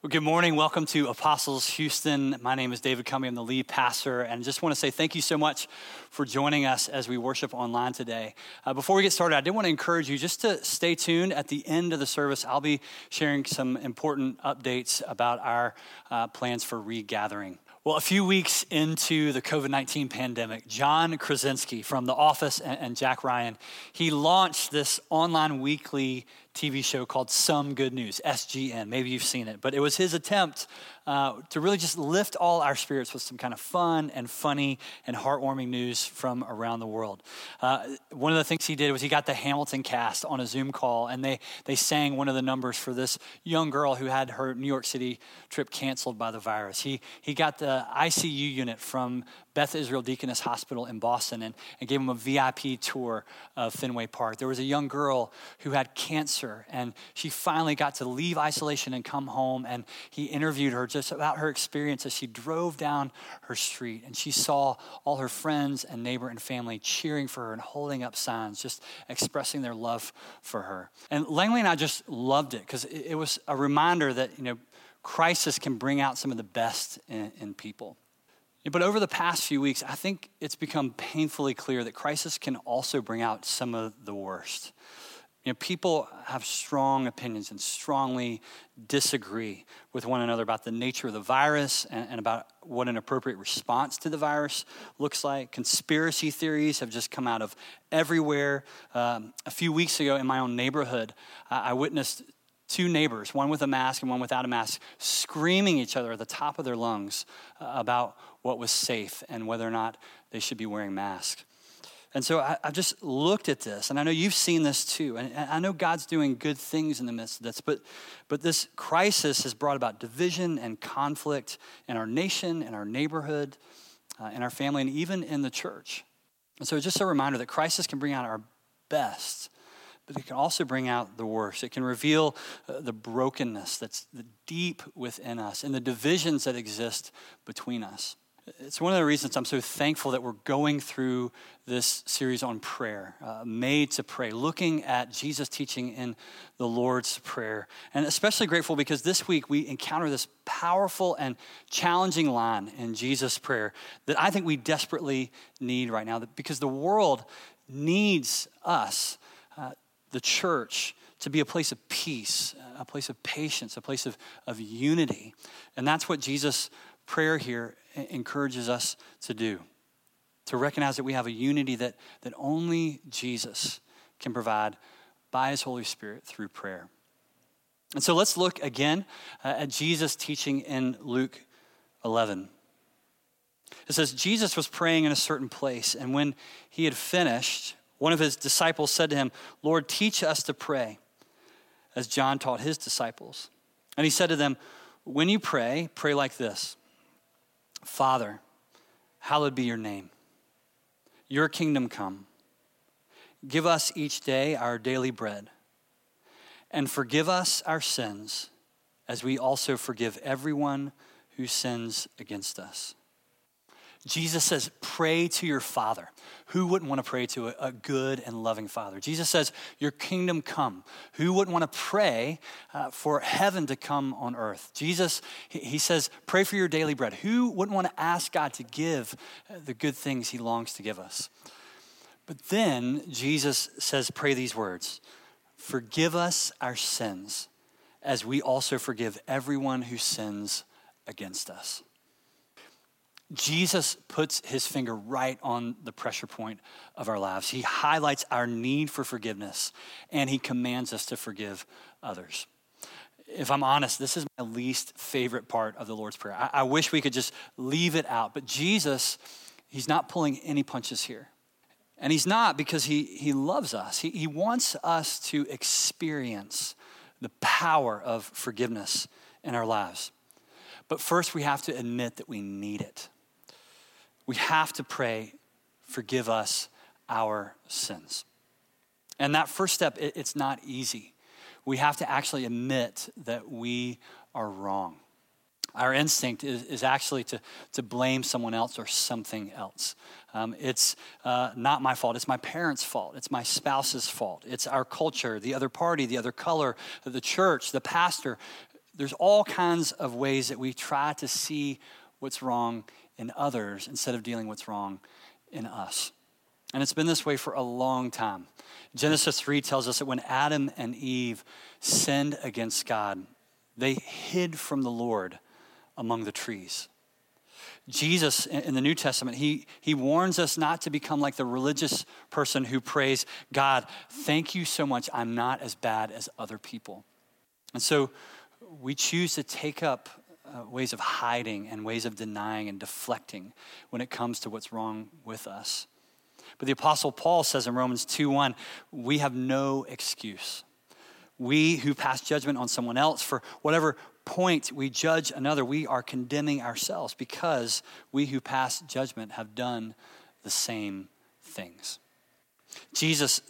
Well, good morning. Welcome to Apostles Houston. My name is David Cummey. I'm the lead pastor, and just want to say thank you so much for joining us as we worship online today. Uh, before we get started, I did want to encourage you just to stay tuned. At the end of the service, I'll be sharing some important updates about our uh, plans for regathering. Well, a few weeks into the COVID 19 pandemic, John Krasinski from The Office and Jack Ryan, he launched this online weekly TV show called Some Good News, SGN. Maybe you've seen it, but it was his attempt uh, to really just lift all our spirits with some kind of fun and funny and heartwarming news from around the world. Uh, one of the things he did was he got the Hamilton cast on a Zoom call, and they, they sang one of the numbers for this young girl who had her New York City trip canceled by the virus. He, he got the ICU unit from Beth Israel Deaconess Hospital in Boston and, and gave him a VIP tour of Fenway Park. There was a young girl who had cancer, and she finally got to leave isolation and come home. And he interviewed her just about her experience as she drove down her street and she saw all her friends and neighbor and family cheering for her and holding up signs, just expressing their love for her. And Langley and I just loved it because it, was a reminder that, you know, crisis can bring out some of the best in, in people. But over the past few weeks, I think it's become painfully clear that crisis can also bring out some of the worst. You know, people have strong opinions and strongly disagree with one another about the nature of the virus and, and, about what an appropriate response to the virus looks like. Conspiracy theories have just come out of everywhere. Um, a few weeks ago in my own neighborhood, I, I witnessed two neighbors, one with a mask and one without a mask, screaming each other at the top of their lungs uh, about what was safe and whether or not they should be wearing masks. And so I, have just looked at this, and I know you've seen this too. And I know God's doing good things in the midst of this, but, but this crisis has brought about division and conflict in our nation, in our neighborhood, uh, in our family, and even in the church. And so it's just a reminder that crisis can bring out our best, but it can also bring out the worst. It can reveal uh, the brokenness that's deep within us and the divisions that exist between us it's one of the reasons I'm so thankful that we're going through this series on prayer, uh, made to pray, looking at Jesus' teaching in the Lord's Prayer. And especially grateful because this week we encounter this powerful and challenging line in Jesus' prayer that I think we desperately need right now because the world needs us, uh, the church, to be a place of peace, a place of patience, a place of, of unity. And that's what Jesus' prayer here encourages us to do to recognize that we have a unity that, that only Jesus can provide by his Holy Spirit through prayer. And so let's look again uh, at Jesus' teaching in Luke 11. It says, Jesus was praying in a certain place, and when he had finished, one of his disciples said to him, Lord, teach us to pray, as John taught his disciples. And he said to them, When you pray, pray like this Father, hallowed be your name. Your kingdom come. Give us each day our daily bread. And forgive us our sins as we also forgive everyone who sins against us. Jesus says, pray to your Father. Who wouldn't want to pray to a, a, good and loving Father? Jesus says, Your kingdom come. Who wouldn't want to pray uh, for heaven to come on earth? Jesus, he, he, says, Pray for your daily bread. Who wouldn't want to ask God to give uh, the good things He longs to give us? But then Jesus says, Pray these words Forgive us our sins as we also forgive everyone who sins against us. Jesus puts his finger right on the pressure point of our lives. He highlights our need for forgiveness and he commands us to forgive others. If I'm honest, this is my least favorite part of the Lord's Prayer. I, I wish we could just leave it out, but Jesus, he's not pulling any punches here. And he's not because he, he loves us. He, he wants us to experience the power of forgiveness in our lives. But first, we have to admit that we need it we have to pray, forgive us our sins. And that first step, it's not easy. We have to actually admit that we are wrong. Our instinct is, is actually to, to blame someone else or something else. Um, it's uh, not my fault. It's my parents' fault. It's my spouse's fault. It's our culture, the other party, the other color, the church, the pastor. there's all kinds of ways that we try to see what's wrong in others instead of dealing with what's wrong in us. And it's been this way for a long time. Genesis 3 tells us that when Adam and Eve sinned against God, they hid from the Lord among the trees. Jesus in the New Testament, he, he warns us not to become like the religious person who prays, God, thank you so much, I'm not as bad as other people. And so we choose to take up uh, ways of hiding and ways of denying and deflecting when it comes to what's wrong with us. But the Apostle Paul says in Romans 2 1, we have no excuse. We who pass judgment on someone else for whatever point we judge another, we are condemning ourselves because we who pass judgment have done the same things. Jesus,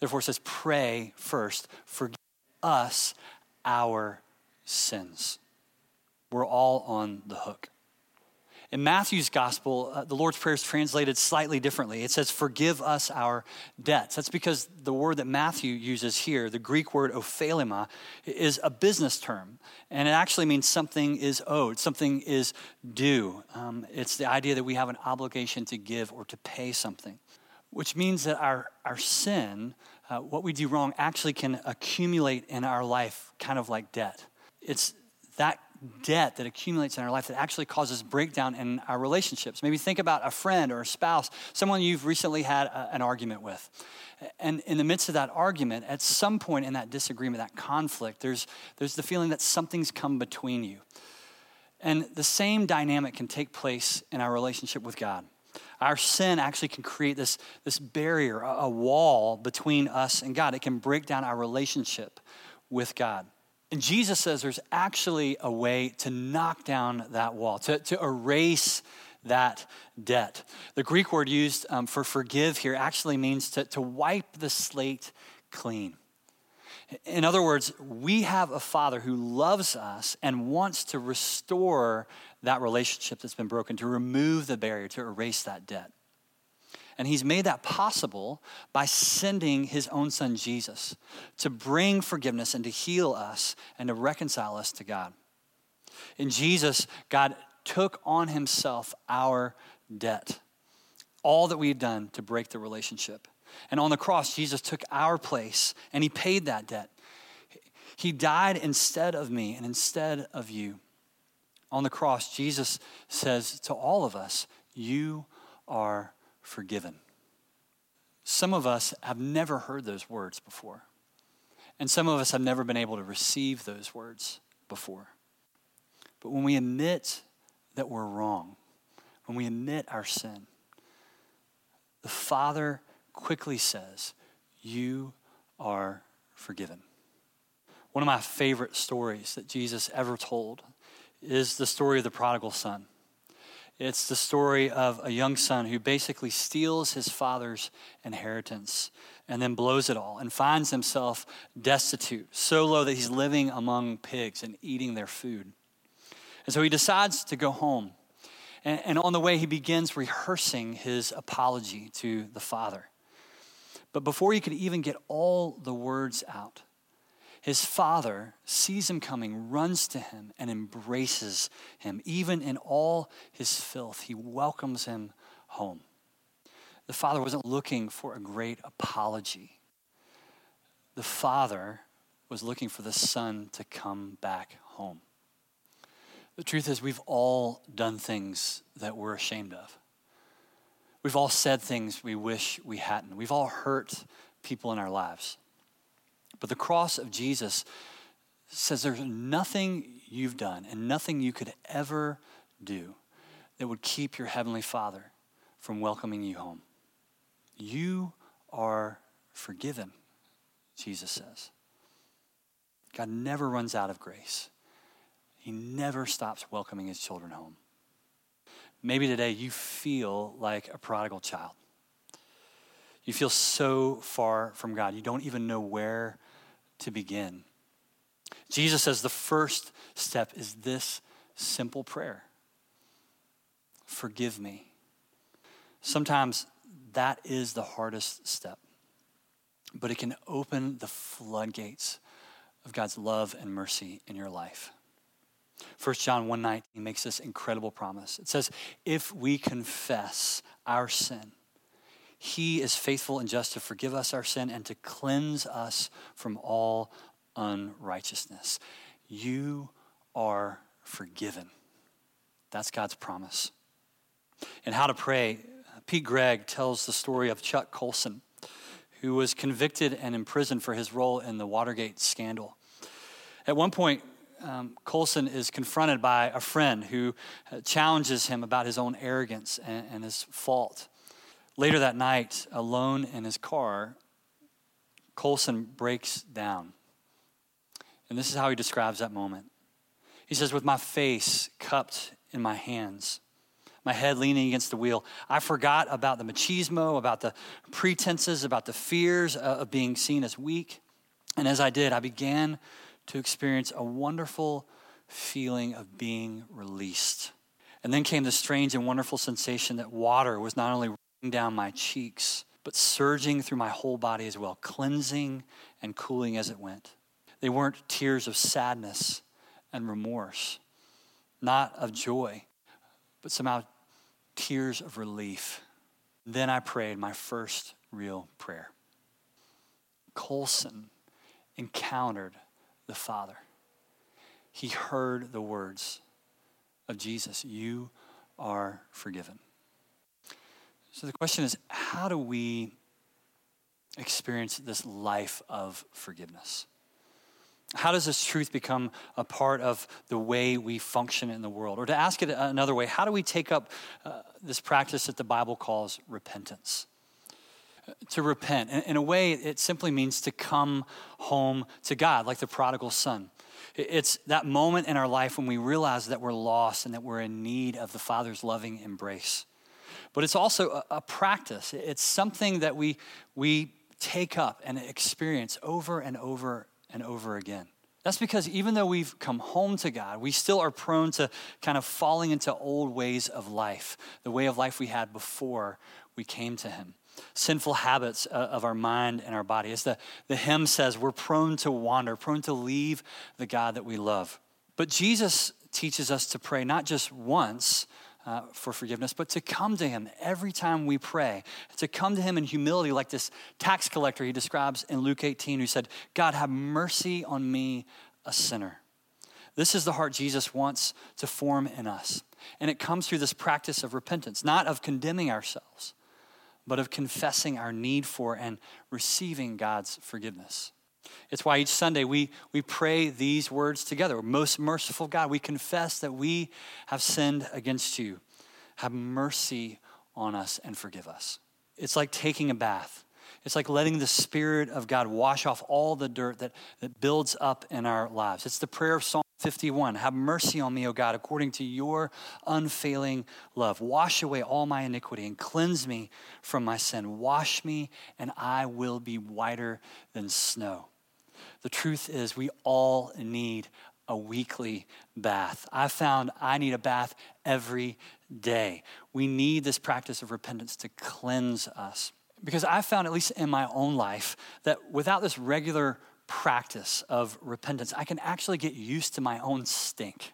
therefore, says, Pray first, forgive us our sins. We're all on the hook. In Matthew's gospel, uh, the Lord's Prayer is translated slightly differently. It says, Forgive us our debts. That's because the word that Matthew uses here, the Greek word opheilema, is a business term. And it actually means something is owed, something is due. Um, it's the idea that we have an obligation to give or to pay something, which means that our, our sin, uh, what we do wrong, actually can accumulate in our life, kind of like debt. It's that debt that accumulates in our life that actually causes breakdown in our relationships. Maybe think about a friend or a spouse, someone you've recently had a, an argument with. And in the midst of that argument, at some point in that disagreement, that conflict, there's, there's the feeling that something's come between you. And the same dynamic can take place in our relationship with God. Our sin actually can create this, this barrier, a, a wall between us and God. It can break down our relationship with God. And Jesus says there's actually a way to knock down that wall, to, to erase that debt. The Greek word used um, for forgive here actually means to, to wipe the slate clean. In other words, we have a father who loves us and wants to restore that relationship that's been broken, to remove the barrier, to erase that debt. And he's made that possible by sending his own son Jesus to bring forgiveness and to heal us and to reconcile us to God. In Jesus, God took on himself our debt, all that we've done to break the relationship. And on the cross, Jesus took our place and he paid that debt. He died instead of me and instead of you. On the cross, Jesus says to all of us, You are forgiven. Some of us have never heard those words before. And some of us have never been able to receive those words before. But when we admit that we're wrong, when we admit our sin, the Father quickly says, You are forgiven. One of my favorite stories that Jesus ever told is the story of the prodigal son. It's the story of a young son who basically steals his father's inheritance and then blows it all and finds himself destitute, so low that he's living among pigs and eating their food. And so he decides to go home. And, and on the way, he begins rehearsing his apology to the father. But before he could even get all the words out, his father sees him coming, runs to him, and embraces him. Even in all his filth, he welcomes him home. The father wasn't looking for a great apology. The father was looking for the son to come back home. The truth is, we've all done things that we're ashamed of. We've all said things we wish we hadn't. We've all hurt people in our lives. But the cross of Jesus says there's nothing you've done and nothing you could ever do that would keep your Heavenly Father from welcoming you home. You are forgiven, Jesus says. God never runs out of grace, He never stops welcoming His children home. Maybe today you feel like a prodigal child. You feel so far from God, you don't even know where to begin. Jesus says the first step is this simple prayer Forgive me. Sometimes that is the hardest step, but it can open the floodgates of God's love and mercy in your life. 1 John 1 19 makes this incredible promise. It says, If we confess our sin, he is faithful and just to forgive us our sin and to cleanse us from all unrighteousness. You are forgiven. That's God's promise. And how to pray, Pete Greig tells the story of Chuck Colson, who was convicted and imprisoned for his role in the Watergate scandal. At one point, um, Colson is confronted by a friend who challenges him about his own arrogance and, and his fault. Later that night, alone in his car, Colson breaks down. And this is how he describes that moment. He says, With my face cupped in my hands, my head leaning against the wheel, I forgot about the machismo, about the pretenses, about the fears uh, of being seen as weak. And as I did, I began to experience a wonderful feeling of being released. And then came the strange and wonderful sensation that water was not only down my cheeks, but surging through my whole body as well, cleansing and cooling as it went. They weren't tears of sadness and remorse, not of joy, but somehow tears of relief. Then I prayed my first real prayer. Colson encountered the Father. He heard the words of Jesus You are forgiven. So the question is how do we experience this life of forgiveness? How does this truth become a part of the way we function in the world? Or to ask it another way, how do we take up uh, this practice that the Bible calls repentance? To repent. In, in a way, it simply means to come home to God, like the prodigal son. It's that moment in our life when we realize that we're lost and that we're in need of the Father's loving embrace. But it's also a, a practice, it's something that we, we take up and experience over and over and over again. That's because even though we've come home to God, we still are prone to kind of falling into old ways of life, the way of life we had before we came to Him. Sinful habits uh, of our mind and our body. As the, the hymn says, we're prone to wander, prone to leave the God that we love. But Jesus teaches us to pray not just once, uh, for forgiveness, but to come to Him every time we pray, to come to Him in humility, like this tax collector he describes in Luke 18, who said, God, have mercy on me, a sinner. This is the heart Jesus wants to form in us. And it comes through this practice of repentance, not of condemning ourselves, but of confessing our need for and receiving God's forgiveness. It's why each Sunday we, we pray these words together. Most merciful God, we confess that we have sinned against you. Have mercy on us and forgive us. It's like taking a bath. It's like letting the Spirit of God wash off all the dirt that, that builds up in our lives. It's the prayer of Psalm 51 Have mercy on me, O God, according to your unfailing love. Wash away all my iniquity and cleanse me from my sin. Wash me, and I will be whiter than snow. The truth is, we all need a weekly bath. I found I need a bath every day. We need this practice of repentance to cleanse us. Because I found, at least in my own life, that without this regular practice of repentance, I can actually get used to my own stink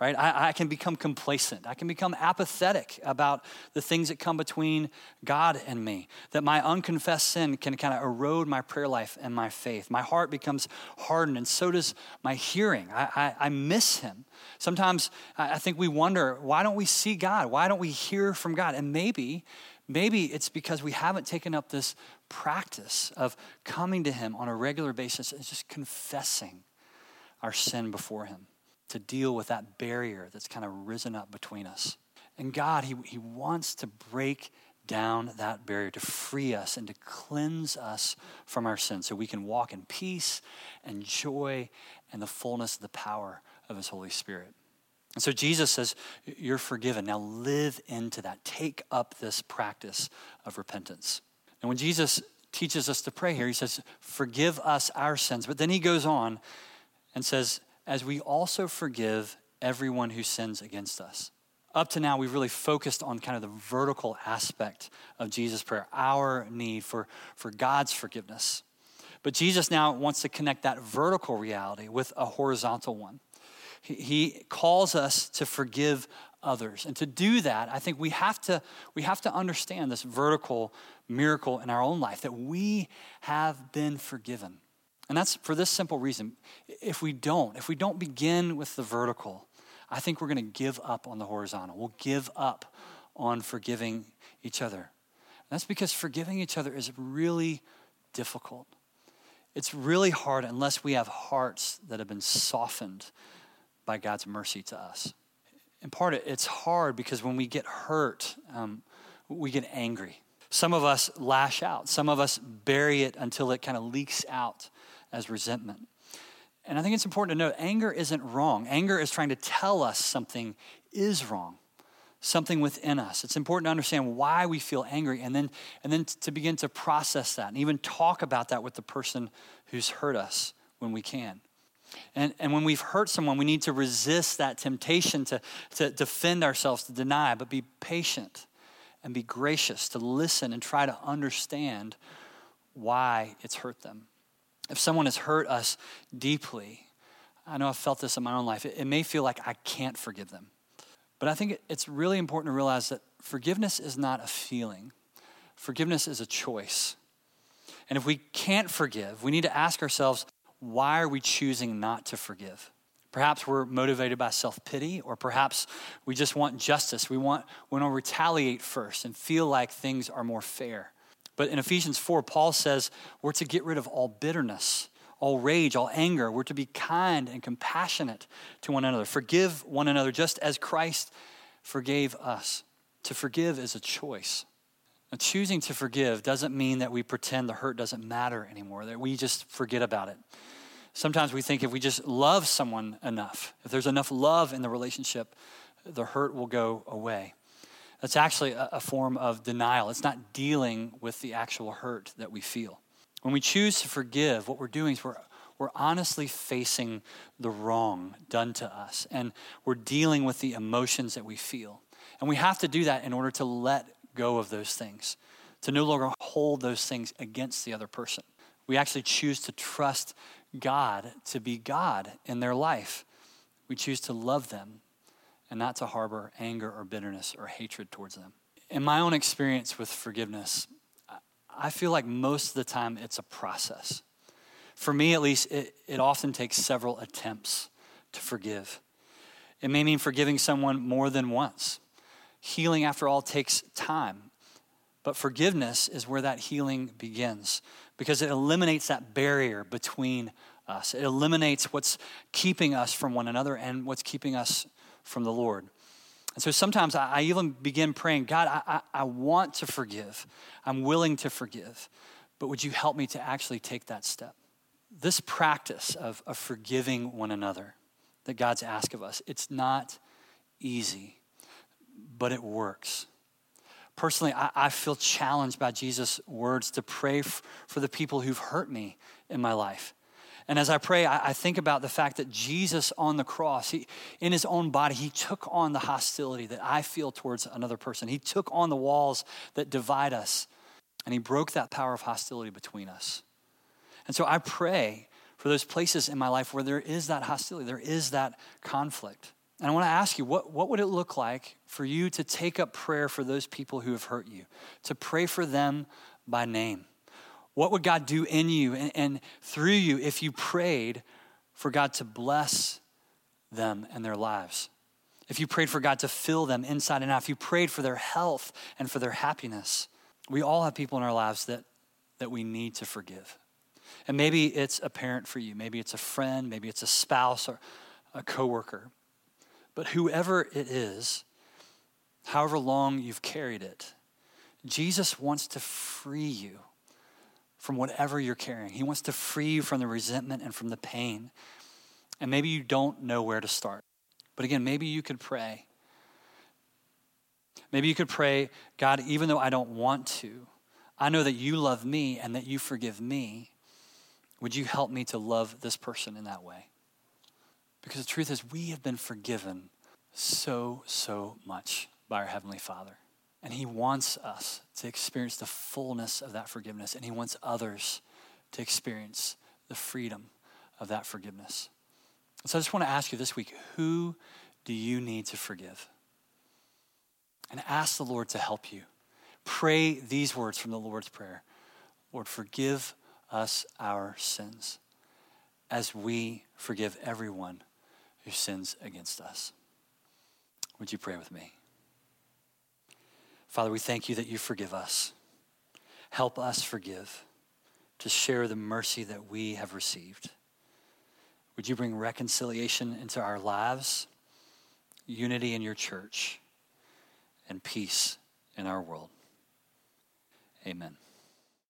right? I, I, can become complacent. I can become apathetic about the things that come between God and me. That my unconfessed sin can kind of erode my prayer life and my faith. My heart becomes hardened, and so does my hearing. I, I, I miss Him. Sometimes I think we wonder why don't we see God? Why don't we hear from God? And maybe, maybe it's because we haven't taken up this practice of coming to Him on a regular basis and just confessing our sin before Him to deal with that barrier that's kind of risen up between us. And God, He, he wants to break down that barrier, to free us and to cleanse us from our sin so we can walk in peace and joy and the fullness of the power of His Holy Spirit. And so Jesus says, You're forgiven. Now live into that. Take up this practice of repentance. And when Jesus teaches us to pray here, He says, Forgive us our sins. But then He goes on and says, as we also forgive everyone who sins against us. Up to now, we've really focused on kind of the vertical aspect of Jesus' prayer, our need for, for God's forgiveness. But Jesus now wants to connect that vertical reality with a horizontal one. He, calls us to forgive others. And to do that, I think we have to, we have to understand this vertical miracle in our own life that we have been forgiven. And that's for this simple reason. If we don't, if we don't begin with the vertical, I think we're going to give up on the horizontal. We'll give up on forgiving each other. And that's because forgiving each other is really difficult. It's really hard unless we have hearts that have been softened by God's mercy to us. In part, it's hard because when we get hurt, um, we get angry. Some of us lash out, some of us bury it until it kind of leaks out as resentment. And I think it's important to note anger isn't wrong. Anger is trying to tell us something is wrong, something within us. It's important to understand why we feel angry and then, and then to begin to process that and even talk about that with the person who's hurt us when we can. And, and when we've hurt someone, we need to resist that temptation to, to defend ourselves, to deny, but be patient and be gracious, to listen and try to understand why it's hurt them. If someone has hurt us deeply, I know I've felt this in my own life, it, it may feel like I can't forgive them. But I think it's really important to realize that forgiveness is not a feeling, forgiveness is a choice. And if we can't forgive, we need to ask ourselves, why are we choosing not to forgive? Perhaps we're motivated by self pity, or perhaps we just want justice. We want, we want to retaliate first and feel like things are more fair. But in Ephesians 4, Paul says we're to get rid of all bitterness, all rage, all anger. We're to be kind and compassionate to one another. Forgive one another just as Christ forgave us. To forgive is a choice. Now, choosing to forgive doesn't mean that we pretend the hurt doesn't matter anymore, that we just forget about it. Sometimes we think if we just love someone enough, if there's enough love in the relationship, the hurt will go away. That's actually a, a form of denial. It's not dealing with the actual hurt that we feel. When we choose to forgive, what we're doing is we're, we're honestly facing the wrong done to us, and we're dealing with the emotions that we feel. And we have to do that in order to let go of those things, to no longer hold those things against the other person. We actually choose to trust God to be God in their life. We choose to love them and not to harbor anger or bitterness or hatred towards them. In my own experience with forgiveness, I feel like most of the time it's a process. For me, at least, it, it often takes several attempts to forgive. It may mean forgiving someone more than once. Healing, after all, takes time. But forgiveness is where that healing begins because it eliminates that barrier between us. It eliminates what's keeping us from one another and what's keeping us from the Lord. And so sometimes I, I even begin praying, God, I, I, I want to forgive. I'm willing to forgive. But would you help me to actually take that step? This practice of, of forgiving one another that God's asked of us, it's not easy, but it works. Personally, I, I feel challenged by Jesus' words to pray f- for the people who've hurt me in my life. And as I pray, I, I think about the fact that Jesus on the cross, he, in his own body, he took on the hostility that I feel towards another person. He took on the walls that divide us, and he broke that power of hostility between us. And so I pray for those places in my life where there is that hostility, there is that conflict. And I want to ask you, what, what would it look like for you to take up prayer for those people who have hurt you, to pray for them by name? What would God do in you and, and through you if you prayed for God to bless them and their lives? If you prayed for God to fill them inside and out, if you prayed for their health and for their happiness, we all have people in our lives that, that we need to forgive. And maybe it's a parent for you, maybe it's a friend, maybe it's a spouse or a coworker. But whoever it is, however long you've carried it, Jesus wants to free you from whatever you're carrying. He wants to free you from the resentment and from the pain. And maybe you don't know where to start. But again, maybe you could pray. Maybe you could pray, God, even though I don't want to, I know that you love me and that you forgive me. Would you help me to love this person in that way? Because the truth is, we have been forgiven so, so much by our Heavenly Father. And He wants us to experience the fullness of that forgiveness, and He wants others to experience the freedom of that forgiveness. So I just want to ask you this week who do you need to forgive? And ask the Lord to help you. Pray these words from the Lord's Prayer Lord, forgive us our sins as we forgive everyone who sins against us. Would you pray with me? Father, we thank you that you forgive us. Help us forgive to share the mercy that we have received. Would you bring reconciliation into our lives, unity in your church, and peace in our world? Amen.